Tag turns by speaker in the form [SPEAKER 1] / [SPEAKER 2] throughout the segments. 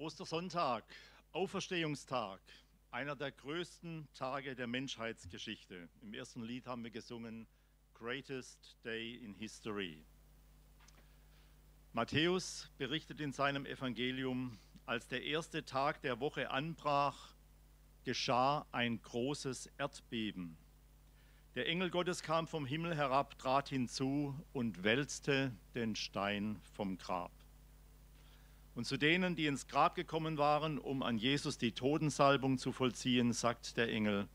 [SPEAKER 1] Ostersonntag, Auferstehungstag, einer der größten Tage der Menschheitsgeschichte. Im ersten Lied haben wir gesungen Greatest Day in History. Matthäus berichtet in seinem Evangelium, als der erste Tag der Woche anbrach, geschah ein großes Erdbeben. Der Engel Gottes kam vom Himmel herab, trat hinzu und wälzte den Stein vom Grab. Und zu denen, die ins Grab gekommen waren, um an Jesus die Totensalbung zu vollziehen, sagt der Engel,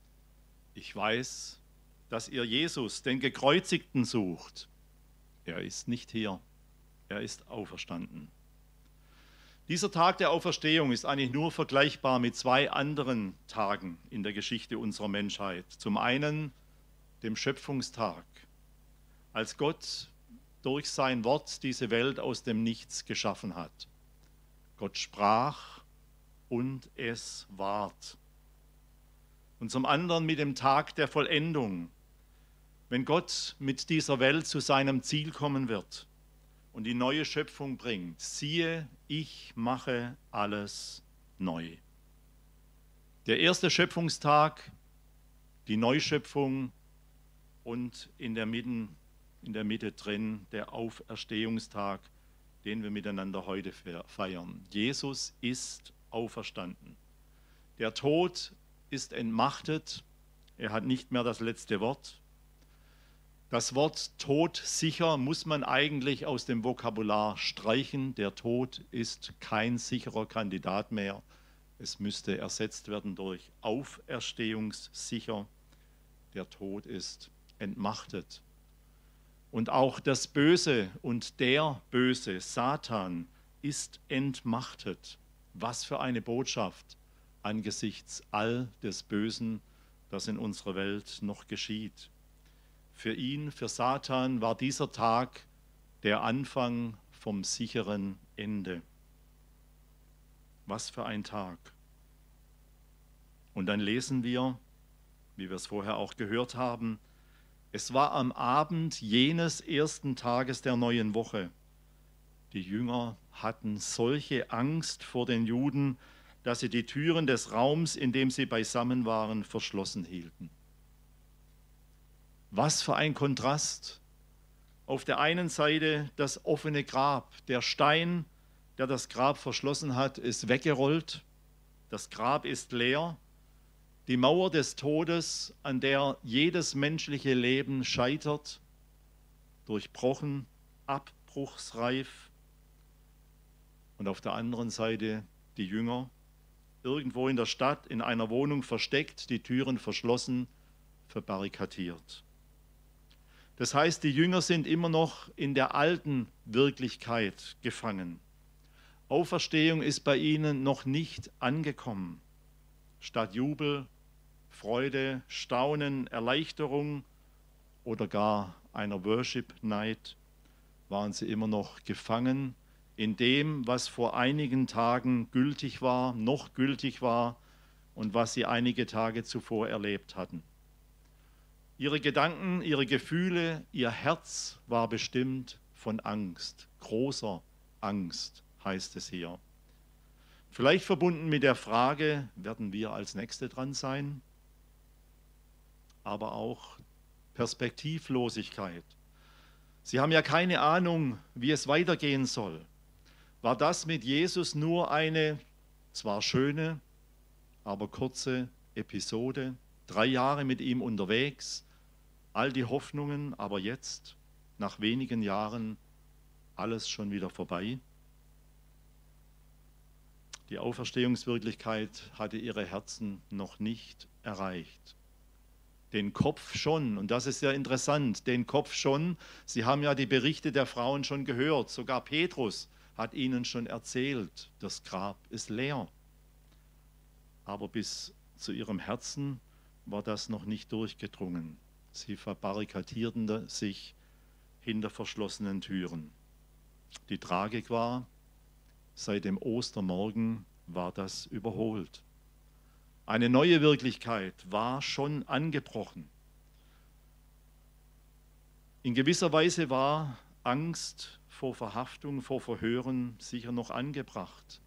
[SPEAKER 1] ich weiß, dass ihr Jesus, den Gekreuzigten, sucht. Er ist nicht hier, er ist auferstanden. Dieser Tag der Auferstehung ist eigentlich nur vergleichbar mit zwei anderen Tagen in der Geschichte unserer Menschheit. Zum einen dem Schöpfungstag, als Gott durch sein Wort diese Welt aus dem Nichts geschaffen hat. Gott sprach und es ward. Und zum anderen mit dem Tag der Vollendung, wenn Gott mit dieser Welt zu seinem Ziel kommen wird und die neue Schöpfung bringt. Siehe, ich mache alles neu. Der erste Schöpfungstag, die Neuschöpfung und in der Mitte, in der Mitte drin der Auferstehungstag, den wir miteinander heute feiern. Jesus ist auferstanden. Der Tod ist entmachtet. Er hat nicht mehr das letzte Wort. Das Wort Tod sicher muss man eigentlich aus dem Vokabular streichen. Der Tod ist kein sicherer Kandidat mehr. Es müsste ersetzt werden durch auferstehungssicher. Der Tod ist entmachtet. Und auch das Böse und der Böse, Satan, ist entmachtet. Was für eine Botschaft angesichts all des Bösen, das in unserer Welt noch geschieht. Für ihn, für Satan war dieser Tag der Anfang vom sicheren Ende. Was für ein Tag. Und dann lesen wir, wie wir es vorher auch gehört haben, es war am Abend jenes ersten Tages der neuen Woche. Die Jünger hatten solche Angst vor den Juden, dass sie die Türen des Raums, in dem sie beisammen waren, verschlossen hielten. Was für ein Kontrast. Auf der einen Seite das offene Grab. Der Stein, der das Grab verschlossen hat, ist weggerollt. Das Grab ist leer. Die Mauer des Todes, an der jedes menschliche Leben scheitert, durchbrochen, abbruchsreif. Und auf der anderen Seite die Jünger, irgendwo in der Stadt, in einer Wohnung versteckt, die Türen verschlossen, verbarrikadiert. Das heißt, die Jünger sind immer noch in der alten Wirklichkeit gefangen. Auferstehung ist bei ihnen noch nicht angekommen. Statt Jubel Freude, Staunen, Erleichterung oder gar einer Worship Night waren sie immer noch gefangen in dem, was vor einigen Tagen gültig war, noch gültig war und was sie einige Tage zuvor erlebt hatten. Ihre Gedanken, ihre Gefühle, ihr Herz war bestimmt von Angst, großer Angst heißt es hier. Vielleicht verbunden mit der Frage, werden wir als Nächste dran sein? aber auch Perspektivlosigkeit. Sie haben ja keine Ahnung, wie es weitergehen soll. War das mit Jesus nur eine zwar schöne, aber kurze Episode? Drei Jahre mit ihm unterwegs, all die Hoffnungen, aber jetzt, nach wenigen Jahren, alles schon wieder vorbei? Die Auferstehungswirklichkeit hatte ihre Herzen noch nicht erreicht. Den Kopf schon. Und das ist ja interessant. Den Kopf schon. Sie haben ja die Berichte der Frauen schon gehört. Sogar Petrus hat ihnen schon erzählt, das Grab ist leer. Aber bis zu ihrem Herzen war das noch nicht durchgedrungen. Sie verbarrikadierten sich hinter verschlossenen Türen. Die Tragik war, seit dem Ostermorgen war das überholt. Eine neue Wirklichkeit war schon angebrochen. In gewisser Weise war Angst vor Verhaftung, vor Verhören sicher noch angebracht.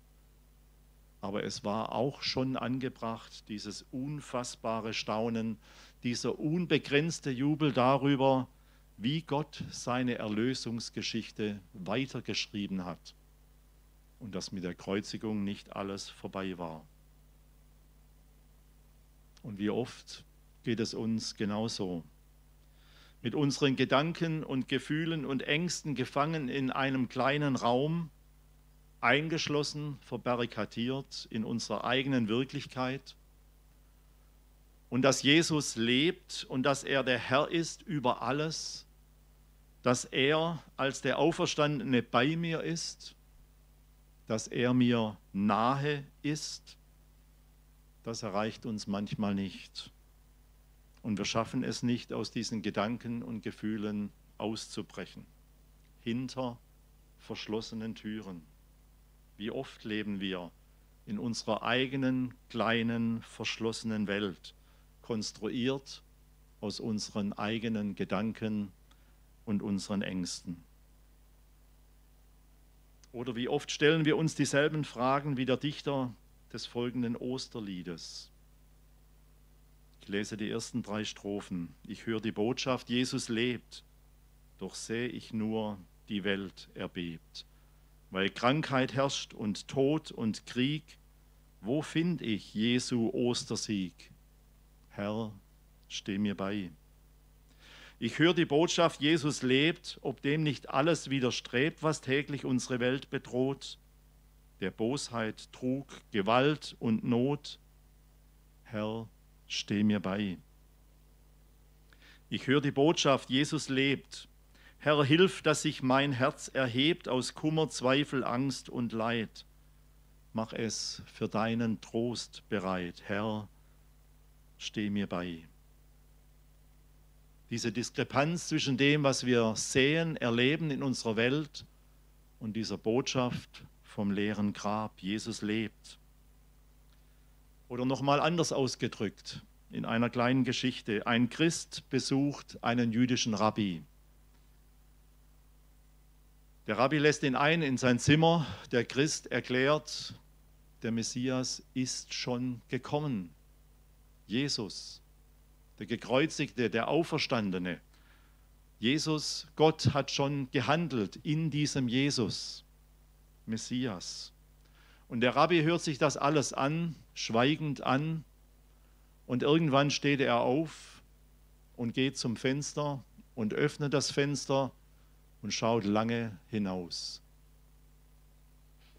[SPEAKER 1] aber es war auch schon angebracht, dieses unfassbare Staunen, dieser unbegrenzte Jubel darüber, wie Gott seine Erlösungsgeschichte weitergeschrieben hat und dass mit der Kreuzigung nicht alles vorbei war. Und wie oft geht es uns genauso. Mit unseren Gedanken und Gefühlen und Ängsten gefangen in einem kleinen Raum, eingeschlossen, verbarrikadiert in unserer eigenen Wirklichkeit. Und dass Jesus lebt und dass er der Herr ist über alles, dass er als der Auferstandene bei mir ist, dass er mir nahe ist, das erreicht uns manchmal nicht. Und wir schaffen es nicht, aus diesen Gedanken und Gefühlen auszubrechen. Hinter verschlossenen Türen. Wie oft leben wir in unserer eigenen kleinen verschlossenen Welt, konstruiert aus unseren eigenen Gedanken und unseren Ängsten. Oder wie oft stellen wir uns dieselben Fragen wie der Dichter des folgenden Osterliedes. Ich lese die ersten drei Strophen. Ich höre die Botschaft, Jesus lebt, doch sehe ich nur, die Welt erbebt. Weil Krankheit herrscht und Tod und Krieg, wo find ich Jesu Ostersieg? Herr, steh mir bei. Ich höre die Botschaft, Jesus lebt, ob dem nicht alles widerstrebt, was täglich unsere Welt bedroht, der Bosheit, Trug, Gewalt und Not. Herr, steh mir bei. Ich höre die Botschaft, Jesus lebt. Herr, hilf, dass sich mein Herz erhebt aus Kummer, Zweifel, Angst und Leid. Mach es für deinen Trost bereit. Herr, steh mir bei. Diese Diskrepanz zwischen dem, was wir sehen, erleben in unserer Welt und dieser Botschaft vom leeren Grab. Jesus lebt. Oder nochmal anders ausgedrückt, in einer kleinen Geschichte. Ein Christ besucht einen jüdischen Rabbi. Der Rabbi lässt ihn ein in sein Zimmer. Der Christ erklärt, der Messias ist schon gekommen. Jesus der gekreuzigte, der Auferstandene. Jesus, Gott hat schon gehandelt in diesem Jesus, Messias. Und der Rabbi hört sich das alles an, schweigend an, und irgendwann steht er auf und geht zum Fenster und öffnet das Fenster und schaut lange hinaus.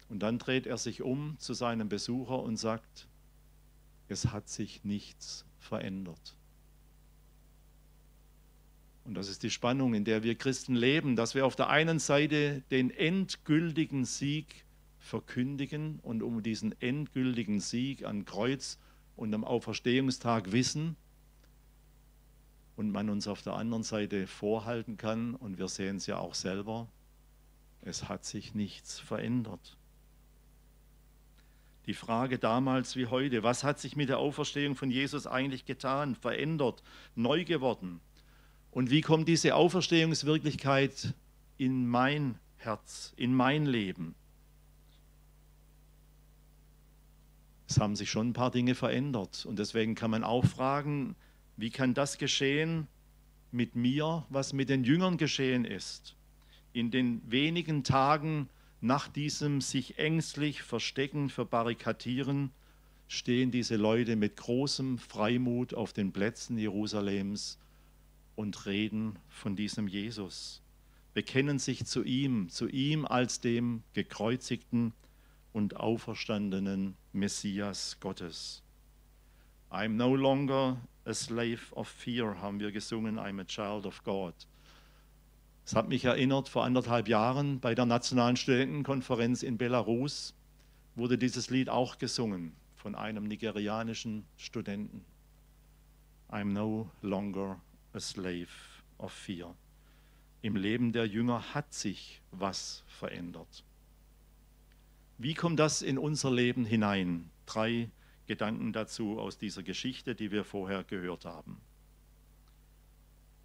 [SPEAKER 1] Und dann dreht er sich um zu seinem Besucher und sagt, es hat sich nichts verändert. Und das ist die Spannung, in der wir Christen leben, dass wir auf der einen Seite den endgültigen Sieg verkündigen und um diesen endgültigen Sieg an Kreuz und am Auferstehungstag wissen und man uns auf der anderen Seite vorhalten kann, und wir sehen es ja auch selber, es hat sich nichts verändert. Die Frage damals wie heute, was hat sich mit der Auferstehung von Jesus eigentlich getan, verändert, neu geworden? Und wie kommt diese Auferstehungswirklichkeit in mein Herz, in mein Leben? Es haben sich schon ein paar Dinge verändert. Und deswegen kann man auch fragen, wie kann das geschehen mit mir, was mit den Jüngern geschehen ist? In den wenigen Tagen nach diesem sich ängstlich verstecken, verbarrikadieren, stehen diese Leute mit großem Freimut auf den Plätzen Jerusalems und reden von diesem Jesus, bekennen sich zu ihm, zu ihm als dem gekreuzigten und auferstandenen Messias Gottes. I'm no longer a slave of fear, haben wir gesungen, I'm a child of God. Es hat mich erinnert, vor anderthalb Jahren bei der Nationalen Studentenkonferenz in Belarus wurde dieses Lied auch gesungen von einem nigerianischen Studenten. I'm no longer a slave of fear. Im Leben der Jünger hat sich was verändert. Wie kommt das in unser Leben hinein? Drei Gedanken dazu aus dieser Geschichte, die wir vorher gehört haben.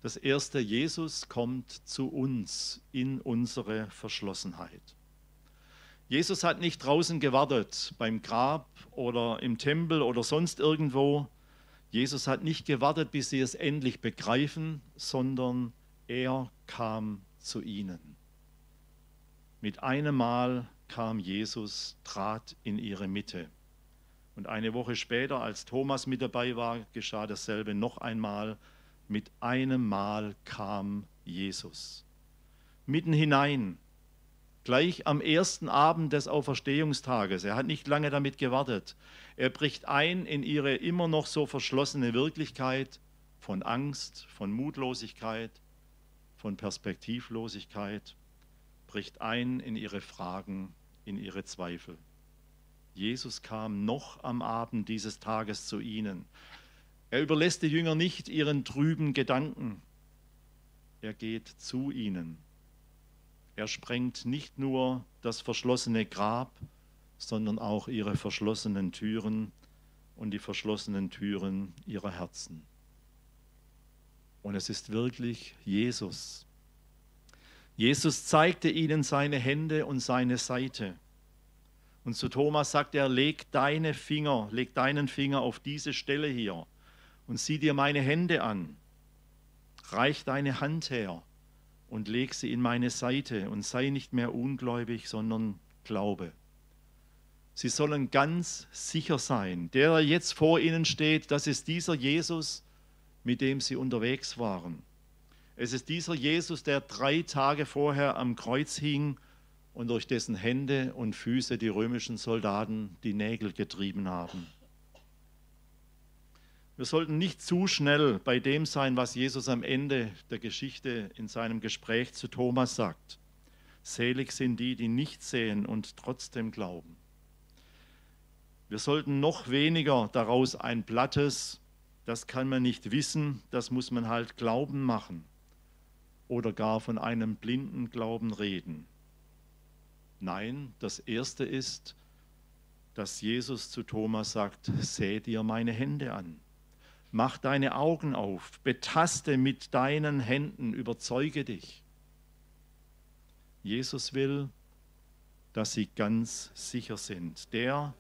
[SPEAKER 1] Das erste, Jesus kommt zu uns in unsere Verschlossenheit. Jesus hat nicht draußen gewartet, beim Grab oder im Tempel oder sonst irgendwo. Jesus hat nicht gewartet, bis sie es endlich begreifen, sondern er kam zu ihnen. Mit einem Mal kam Jesus, trat in ihre Mitte. Und eine Woche später, als Thomas mit dabei war, geschah dasselbe noch einmal. Mit einem Mal kam Jesus. Mitten hinein, gleich am ersten Abend des Auferstehungstages. Er hat nicht lange damit gewartet. Er bricht ein in ihre immer noch so verschlossene Wirklichkeit von Angst, von Mutlosigkeit, von Perspektivlosigkeit, bricht ein in ihre Fragen, in ihre Zweifel. Jesus kam noch am Abend dieses Tages zu ihnen. Er überlässt die Jünger nicht ihren trüben Gedanken. Er geht zu ihnen. Er sprengt nicht nur das verschlossene Grab, sondern auch ihre verschlossenen Türen und die verschlossenen Türen ihrer Herzen. Und es ist wirklich Jesus. Jesus zeigte ihnen seine Hände und seine Seite. Und zu Thomas sagt er, leg deine Finger, leg deinen Finger auf diese Stelle hier und sieh dir meine Hände an. Reich deine Hand her und leg sie in meine Seite und sei nicht mehr ungläubig, sondern glaube. Sie sollen ganz sicher sein. Der, jetzt vor ihnen steht, das ist dieser Jesus, mit dem sie unterwegs waren. Es ist dieser Jesus, der drei Tage vorher am Kreuz hing und durch dessen Hände und Füße die römischen Soldaten die Nägel getrieben haben. Wir sollten nicht zu schnell bei dem sein, was Jesus am Ende der Geschichte in seinem Gespräch zu Thomas sagt. Selig sind die, die nicht sehen und trotzdem glauben. Wir sollten noch weniger daraus ein plattes, das kann man nicht wissen, das muss man halt Glauben machen oder gar von einem blinden Glauben reden. Nein, das Erste ist, dass Jesus zu Thomas sagt, seh dir meine Hände an. Mach deine Augen auf, betaste mit deinen Händen, überzeuge dich. Jesus will, dass sie ganz sicher sind. Der,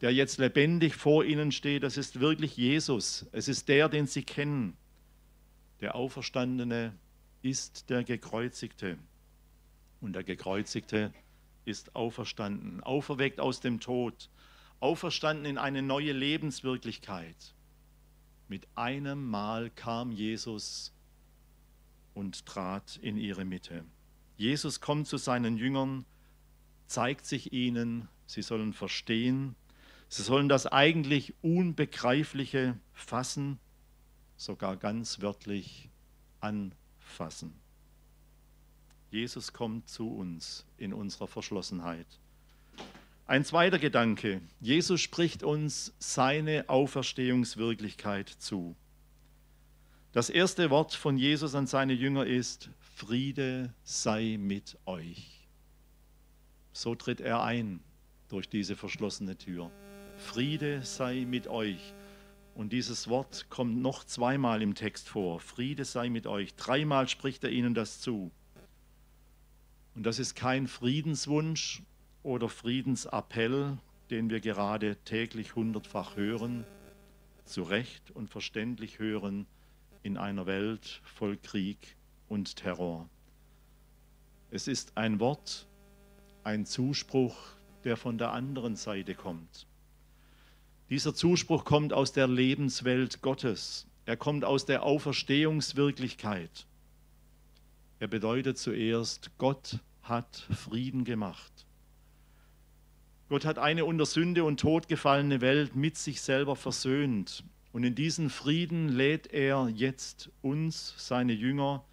[SPEAKER 1] der jetzt lebendig vor ihnen steht, das ist wirklich Jesus. Es ist der, den sie kennen. Der Auferstandene ist der Gekreuzigte. Und der Gekreuzigte ist auferstanden, auferweckt aus dem Tod, auferstanden in eine neue Lebenswirklichkeit. Mit einem Mal kam Jesus und trat in ihre Mitte. Jesus kommt zu seinen Jüngern, zeigt sich ihnen, sie sollen verstehen, sie sollen das eigentlich Unbegreifliche fassen, sogar ganz wörtlich anfassen. Jesus kommt zu uns in unserer Verschlossenheit. Ein zweiter Gedanke. Jesus spricht uns seine Auferstehungswirklichkeit zu. Das erste Wort von Jesus an seine Jünger ist, Friede sei mit euch. So tritt er ein durch diese verschlossene Tür. Friede sei mit euch. Und dieses Wort kommt noch zweimal im Text vor. Friede sei mit euch. Dreimal spricht er ihnen das zu. Und das ist kein Friedenswunsch oder Friedensappell, den wir gerade täglich hundertfach hören, zu Recht und verständlich hören in einer Welt voll Krieg und Terror. Es ist ein Wort, ein Zuspruch, der von der anderen Seite kommt. Dieser Zuspruch kommt aus der Lebenswelt Gottes. Er kommt aus der Auferstehungswirklichkeit. Er bedeutet zuerst, Gott hat Frieden gemacht. Gott hat eine unter Sünde und Tod gefallene Welt mit sich selber versöhnt. Und in diesen Frieden lädt er jetzt uns, seine Jünger,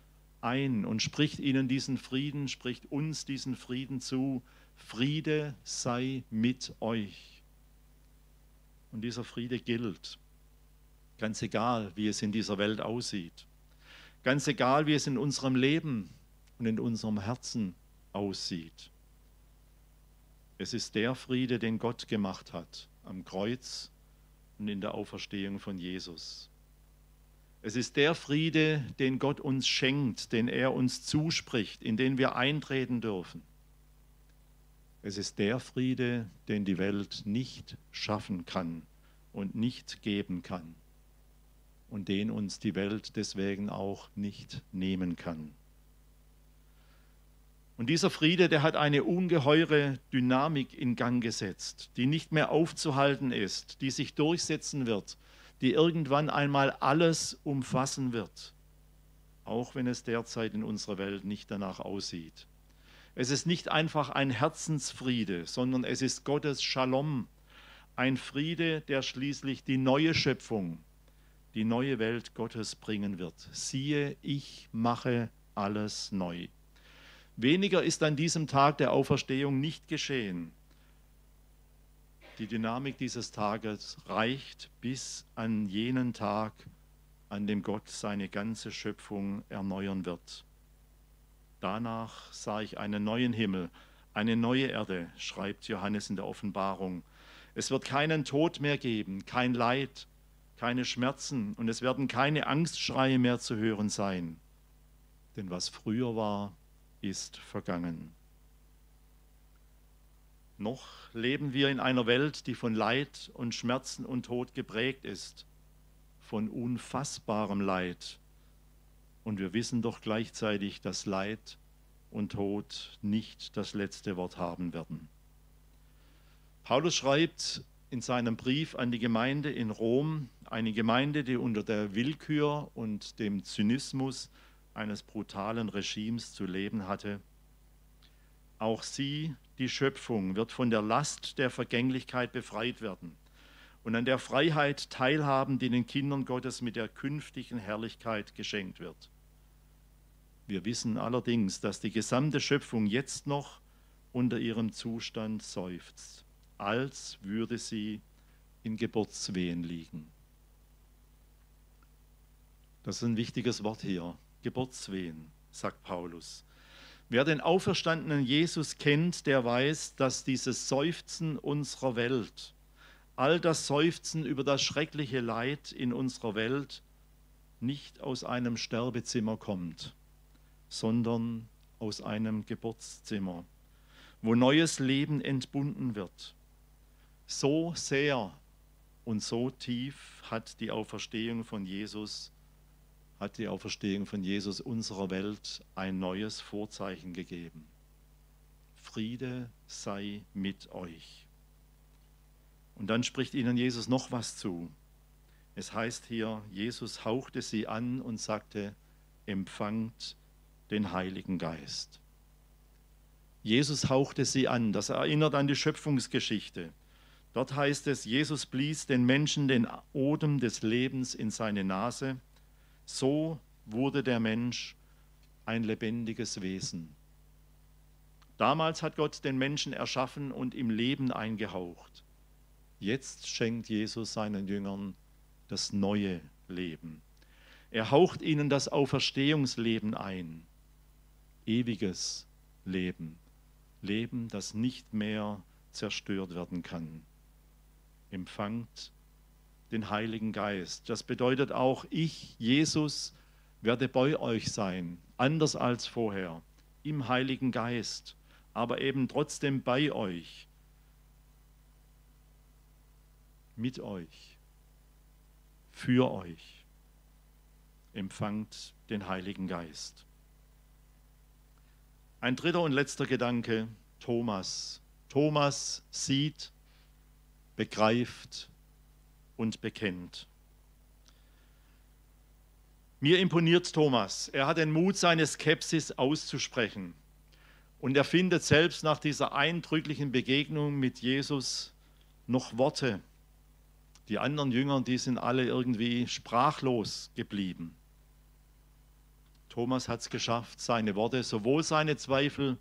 [SPEAKER 1] ein und spricht ihnen diesen Frieden, spricht uns diesen Frieden zu. Friede sei mit euch. Und dieser Friede gilt, ganz egal, wie es in dieser Welt aussieht. Ganz egal, wie es in unserem Leben und in unserem Herzen aussieht. Es ist der Friede, den Gott gemacht hat am Kreuz und in der Auferstehung von Jesus. Es ist der Friede, den Gott uns schenkt, den er uns zuspricht, in den wir eintreten dürfen. Es ist der Friede, den die Welt nicht schaffen kann und nicht geben kann und den uns die Welt deswegen auch nicht nehmen kann. Und dieser Friede, der hat eine ungeheure Dynamik in Gang gesetzt, die nicht mehr aufzuhalten ist, die sich durchsetzen wird, die irgendwann einmal alles umfassen wird, auch wenn es derzeit in unserer Welt nicht danach aussieht. Es ist nicht einfach ein Herzensfriede, sondern es ist Gottes Shalom, ein Friede, der schließlich die neue Schöpfung, die neue Welt Gottes bringen wird. Siehe, ich mache alles neu. Weniger ist an diesem Tag der Auferstehung nicht geschehen. Die Dynamik dieses Tages reicht bis an jenen Tag, an dem Gott seine ganze Schöpfung erneuern wird. Danach sah ich einen neuen Himmel, eine neue Erde, schreibt Johannes in der Offenbarung. Es wird keinen Tod mehr geben, kein Leid, keine Schmerzen und es werden keine Angstschreie mehr zu hören sein. Denn was früher war, ist vergangen. Noch leben wir in einer Welt, die von Leid und Schmerzen und Tod geprägt ist, von unfassbarem Leid. Und wir wissen doch gleichzeitig, dass Leid und Tod nicht das letzte Wort haben werden. Paulus schreibt in seinem Brief an die Gemeinde in Rom, eine Gemeinde, die unter der Willkür und dem Zynismus eines brutalen Regimes zu leben hatte. Auch sie, die Schöpfung, wird von der Last der Vergänglichkeit befreit werden und an der Freiheit teilhaben, die den Kindern Gottes mit der künftigen Herrlichkeit geschenkt wird. Wir wissen allerdings, dass die gesamte Schöpfung jetzt noch unter ihrem Zustand seufzt, als würde sie in Geburtswehen liegen. Das ist ein wichtiges Wort hier. Geburtswehen, sagt Paulus. Wer den auferstandenen Jesus kennt, der weiß, dass dieses Seufzen unserer Welt, all das Seufzen über das schreckliche Leid in unserer Welt, nicht aus einem Sterbezimmer kommt, sondern aus einem Geburtszimmer, wo neues Leben entbunden wird. So sehr und so tief hat die Auferstehung von Jesus hat die Auferstehung von Jesus unserer Welt ein neues Vorzeichen gegeben. Friede sei mit euch. Und dann spricht ihnen Jesus noch was zu. Es heißt hier, Jesus hauchte sie an und sagte, empfangt den Heiligen Geist. Jesus hauchte sie an. Das erinnert an die Schöpfungsgeschichte. Dort heißt es, Jesus blies den Menschen den Odem des Lebens in seine Nase so wurde der Mensch ein lebendiges Wesen. Damals hat Gott den Menschen erschaffen und ihm Leben eingehaucht. Jetzt schenkt Jesus seinen Jüngern das neue Leben. Er haucht ihnen das Auferstehungsleben ein. Ewiges Leben. Leben, das nicht mehr zerstört werden kann. Empfangt den Heiligen Geist. Das bedeutet auch, ich, Jesus, werde bei euch sein, anders als vorher, im Heiligen Geist, aber eben trotzdem bei euch, mit euch, für euch. Empfangt den Heiligen Geist. Ein dritter und letzter Gedanke, Thomas. Thomas sieht, begreift, und bekennt. Mir imponiert Thomas. Er hat den Mut, seine Skepsis auszusprechen. Und er findet selbst nach dieser eindrücklichen Begegnung mit Jesus noch Worte. Die anderen Jünger, die sind alle irgendwie sprachlos geblieben. Thomas hat es geschafft, seine Worte, sowohl seine Zweifel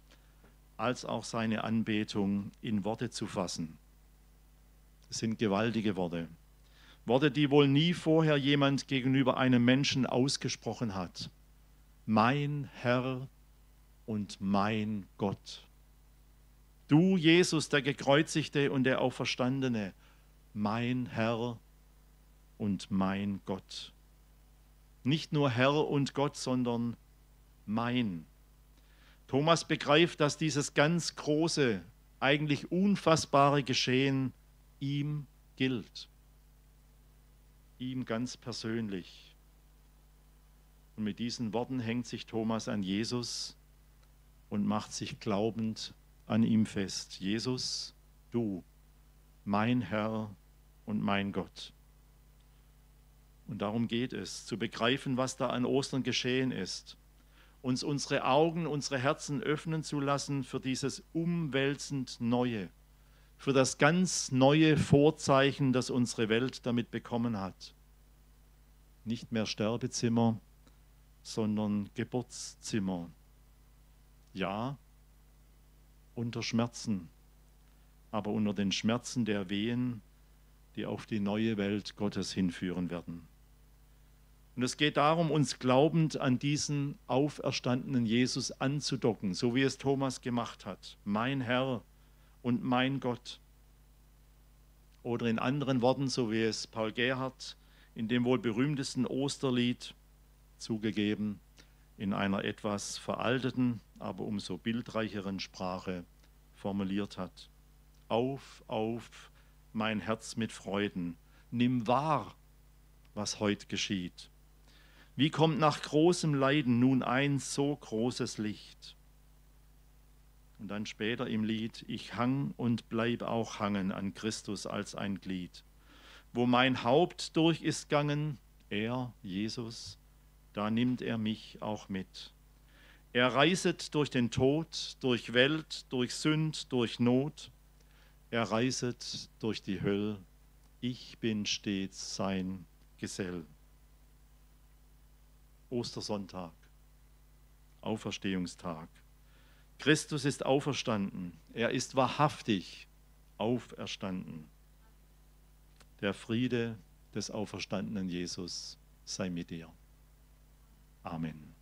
[SPEAKER 1] als auch seine Anbetung in Worte zu fassen. Das sind gewaltige Worte. Worte, die wohl nie vorher jemand gegenüber einem Menschen ausgesprochen hat. Mein Herr und mein Gott. Du, Jesus, der gekreuzigte und der Auferstandene, mein Herr und mein Gott. Nicht nur Herr und Gott, sondern mein. Thomas begreift, dass dieses ganz große, eigentlich unfassbare Geschehen ihm gilt. Ihm ganz persönlich. Und mit diesen Worten hängt sich Thomas an Jesus und macht sich glaubend an ihm fest. Jesus, du, mein Herr und mein Gott. Und darum geht es, zu begreifen, was da an Ostern geschehen ist, uns unsere Augen, unsere Herzen öffnen zu lassen für dieses umwälzend Neue, für das ganz neue Vorzeichen, das unsere Welt damit bekommen hat. Nicht mehr Sterbezimmer, sondern Geburtszimmer. Ja, unter Schmerzen, aber unter den Schmerzen der Wehen, die auf die neue Welt Gottes hinführen werden. Und es geht darum, uns glaubend an diesen auferstandenen Jesus anzudocken, so wie es Thomas gemacht hat. Mein Herr und mein Gott. Oder in anderen Worten, so wie es Paul Gerhardt in dem wohl berühmtesten Osterlied zugegeben, in einer etwas veralteten, aber umso bildreicheren Sprache formuliert hat. Auf, auf, mein Herz mit Freuden, nimm wahr, was heute geschieht. Wie kommt nach großem Leiden nun ein so großes Licht? Und dann später im Lied, ich hang und bleib auch hangen an Christus als ein Glied. Wo mein Haupt durch ist gangen, er, Jesus, da nimmt er mich auch mit. Er reiset durch den Tod, durch Welt, durch Sünd, durch Not. Er reiset durch die Hölle. Ich bin stets sein Gesell. Ostersonntag, Auferstehungstag. Christus ist auferstanden. Er ist wahrhaftig auferstanden. Der Friede des auferstandenen Jesus sei mit dir. Amen.